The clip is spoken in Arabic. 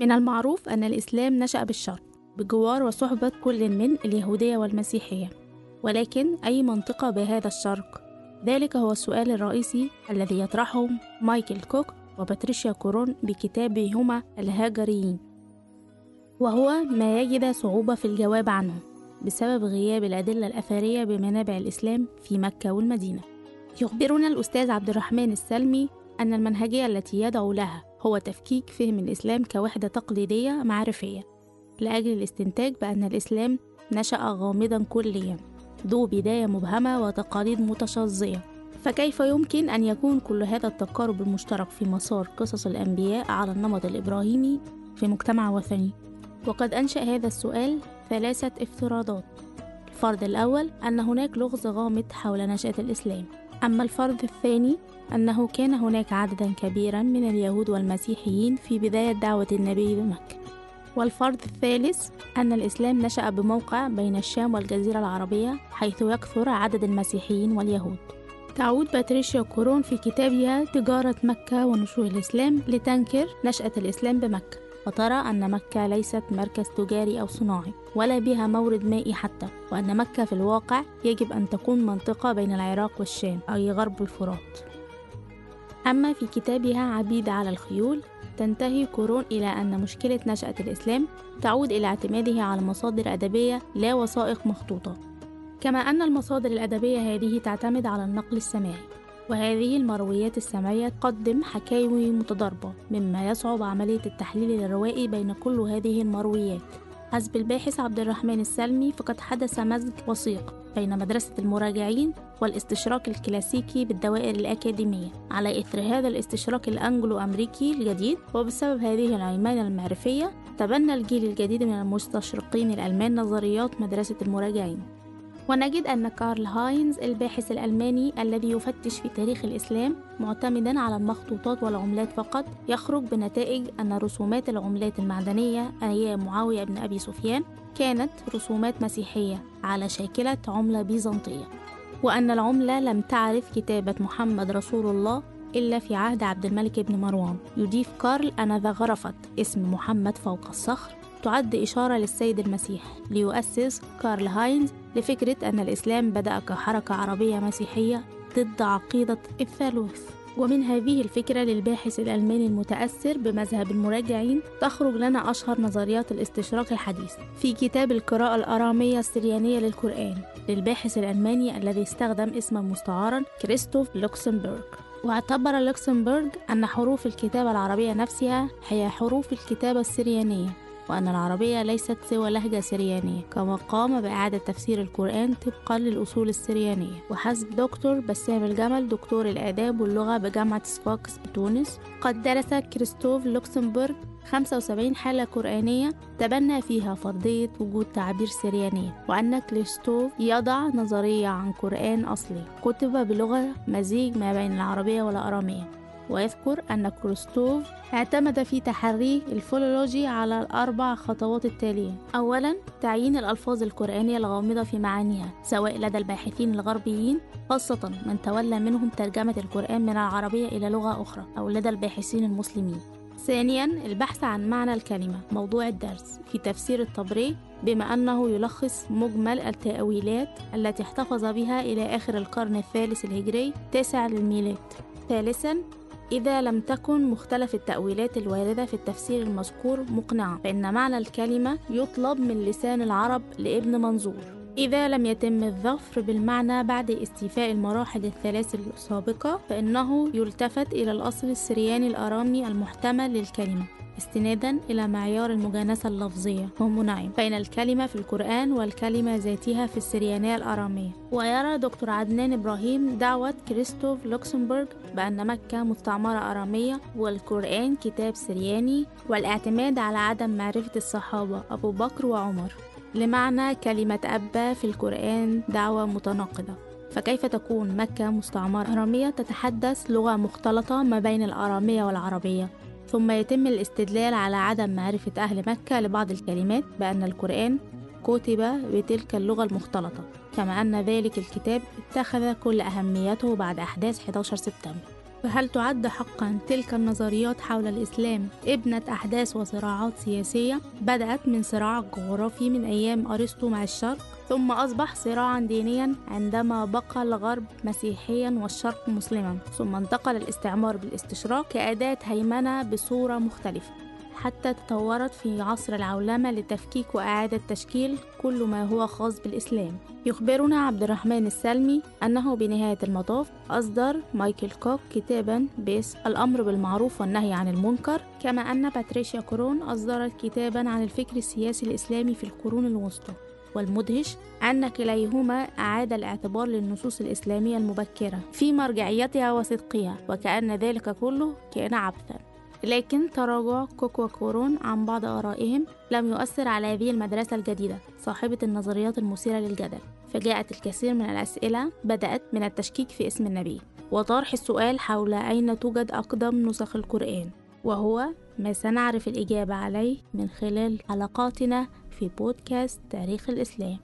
من المعروف أن الإسلام نشأ بالشرق بجوار وصحبة كل من اليهودية والمسيحية ولكن أي منطقة بهذا الشرق؟ ذلك هو السؤال الرئيسي الذي يطرحه مايكل كوك وباتريشيا كورون بكتابهما الهاجريين وهو ما يجد صعوبة في الجواب عنه بسبب غياب الأدلة الأثرية بمنابع الإسلام في مكة والمدينة يخبرنا الأستاذ عبد الرحمن السلمي أن المنهجية التي يدعو لها هو تفكيك فهم الإسلام كوحدة تقليدية معرفية لأجل الاستنتاج بأن الإسلام نشأ غامضا كليا ذو بداية مبهمة وتقاليد متشظية. فكيف يمكن أن يكون كل هذا التقارب المشترك في مسار قصص الأنبياء على النمط الإبراهيمي في مجتمع وثني؟ وقد أنشأ هذا السؤال ثلاثة افتراضات. الفرض الأول أن هناك لغز غامض حول نشأة الإسلام. أما الفرض الثاني أنه كان هناك عددا كبيرا من اليهود والمسيحيين في بداية دعوة النبي بمكة. والفرض الثالث أن الإسلام نشأ بموقع بين الشام والجزيرة العربية حيث يكثر عدد المسيحيين واليهود. تعود باتريشيا كورون في كتابها تجارة مكة ونشوء الإسلام لتنكر نشأة الإسلام بمكة. وترى أن مكة ليست مركز تجاري أو صناعي ولا بها مورد مائي حتى وأن مكة في الواقع يجب أن تكون منطقة بين العراق والشام أي غرب الفرات. أما في كتابها عبيد على الخيول تنتهي كورون إلى أن مشكلة نشأة الإسلام تعود إلى اعتماده على مصادر أدبية لا وثائق مخطوطة. كما أن المصادر الأدبية هذه تعتمد على النقل السماعي وهذه المرويات السمعية تقدم حكاوي متضاربة مما يصعب عملية التحليل الروائي بين كل هذه المرويات. حسب الباحث عبد الرحمن السلمي فقد حدث مزج وثيق بين مدرسة المراجعين والاستشراق الكلاسيكي بالدوائر الأكاديمية. على إثر هذا الاستشراق الأنجلو أمريكي الجديد وبسبب هذه العيمان المعرفية تبنى الجيل الجديد من المستشرقين الألمان نظريات مدرسة المراجعين. ونجد أن كارل هاينز الباحث الألماني الذي يفتش في تاريخ الإسلام معتمدا على المخطوطات والعملات فقط يخرج بنتائج أن رسومات العملات المعدنية أيام معاوية بن أبي سفيان كانت رسومات مسيحية على شاكلة عملة بيزنطية وأن العملة لم تعرف كتابة محمد رسول الله إلا في عهد عبد الملك بن مروان. يضيف كارل أنذا غرفت اسم محمد فوق الصخر تعد إشارة للسيد المسيح ليؤسس كارل هاينز لفكرة أن الإسلام بدأ كحركة عربية مسيحية ضد عقيدة الثالوث ومن هذه الفكرة للباحث الألماني المتأثر بمذهب المراجعين تخرج لنا أشهر نظريات الاستشراق الحديث في كتاب القراءة الأرامية السريانية للقرآن للباحث الألماني الذي استخدم اسما مستعارا كريستوف لوكسمبورغ. واعتبر لوكسمبورغ أن حروف الكتابة العربية نفسها هي حروف الكتابة السريانية. وأن العربية ليست سوى لهجة سريانية كما قام بإعادة تفسير القرآن طبقا للأصول السريانية. وحسب دكتور بسام الجمل دكتور الآداب واللغة بجامعة صفاقس بتونس قد درس كريستوف لوكسمبورغ 75 حالة قرآنية تبنى فيها فرضية وجود تعابير سريانية وأن كريستوف يضع نظرية عن قرآن أصلي. كتب بلغة مزيج ما بين العربية والأرامية. ويذكر أن كروستوف اعتمد في تحريه الفولولوجي على الأربع خطوات التالية. أولا تعيين الألفاظ القرآنية الغامضة في معانيها سواء لدى الباحثين الغربيين خاصة من تولى منهم ترجمة القرآن من العربية إلى لغة أخرى أو لدى الباحثين المسلمين. ثانيا البحث عن معنى الكلمة موضوع الدرس في تفسير الطبري بما أنه يلخص مجمل التأويلات التي احتفظ بها إلى آخر القرن الثالث الهجري تاسع للميلاد. ثالثا إذا لم تكن مختلف التأويلات الواردة في التفسير المذكور مقنعة فإن معنى الكلمة يطلب من لسان العرب لابن منظور. إذا لم يتم الظفر بالمعنى بعد استيفاء المراحل الثلاث السابقة فإنه يلتفت إلى الأصل السرياني الأرامي المحتمل للكلمة. استنادا إلى معيار المجانسة اللفظية homonym بين الكلمة في القرآن والكلمة ذاتها في السريانية الأرامية. ويرى دكتور عدنان إبراهيم دعوة كريستوف لوكسمبورغ بأن مكة مستعمرة أرامية والقرآن كتاب سرياني والاعتماد على عدم معرفة الصحابة أبو بكر وعمر. لمعنى كلمة أبا في القرآن دعوة متناقضة. فكيف تكون مكة مستعمرة؟ أرامية تتحدث لغة مختلطة ما بين الأرامية والعربية. ثم يتم الاستدلال على عدم معرفة أهل مكة لبعض الكلمات بأن القرآن كتب بتلك اللغة المختلطة كما أن ذلك الكتاب اتخذ كل أهميته بعد أحداث 11 سبتمبر. فهل تعد حقا تلك النظريات حول الإسلام ابنة أحداث وصراعات سياسية بدأت من صراع جغرافي من أيام أرسطو مع الشرق؟ ثم أصبح صراعا دينيا عندما بقى الغرب مسيحيا والشرق مسلما ثم انتقل الاستعمار بالاستشراق كأداة هيمنة بصورة مختلفة. حتى تطورت في عصر العولمة لتفكيك وإعادة تشكيل كل ما هو خاص بالإسلام. يخبرنا عبد الرحمن السلمي أنه بنهاية المطاف أصدر مايكل كوك كتابا باسم الأمر بالمعروف والنهي عن المنكر كما أن باتريشيا كورون أصدرت كتابا عن الفكر السياسي الإسلامي في القرون الوسطى. والمدهش أن كليهما أعاد الاعتبار للنصوص الإسلامية المبكرة في مرجعيتها وصدقها وكأن ذلك كله كان عبثا. لكن تراجع كوك وكورون عن بعض آرائهم لم يؤثر على هذه المدرسة الجديدة صاحبة النظريات المثيرة للجدل. فجاءت الكثير من الأسئلة بدأت من التشكيك في اسم النبي وطرح السؤال حول أين توجد أقدم نسخ القرآن وهو ما سنعرف الإجابة عليه من خلال حلقاتنا في بودكاست تاريخ الإسلام.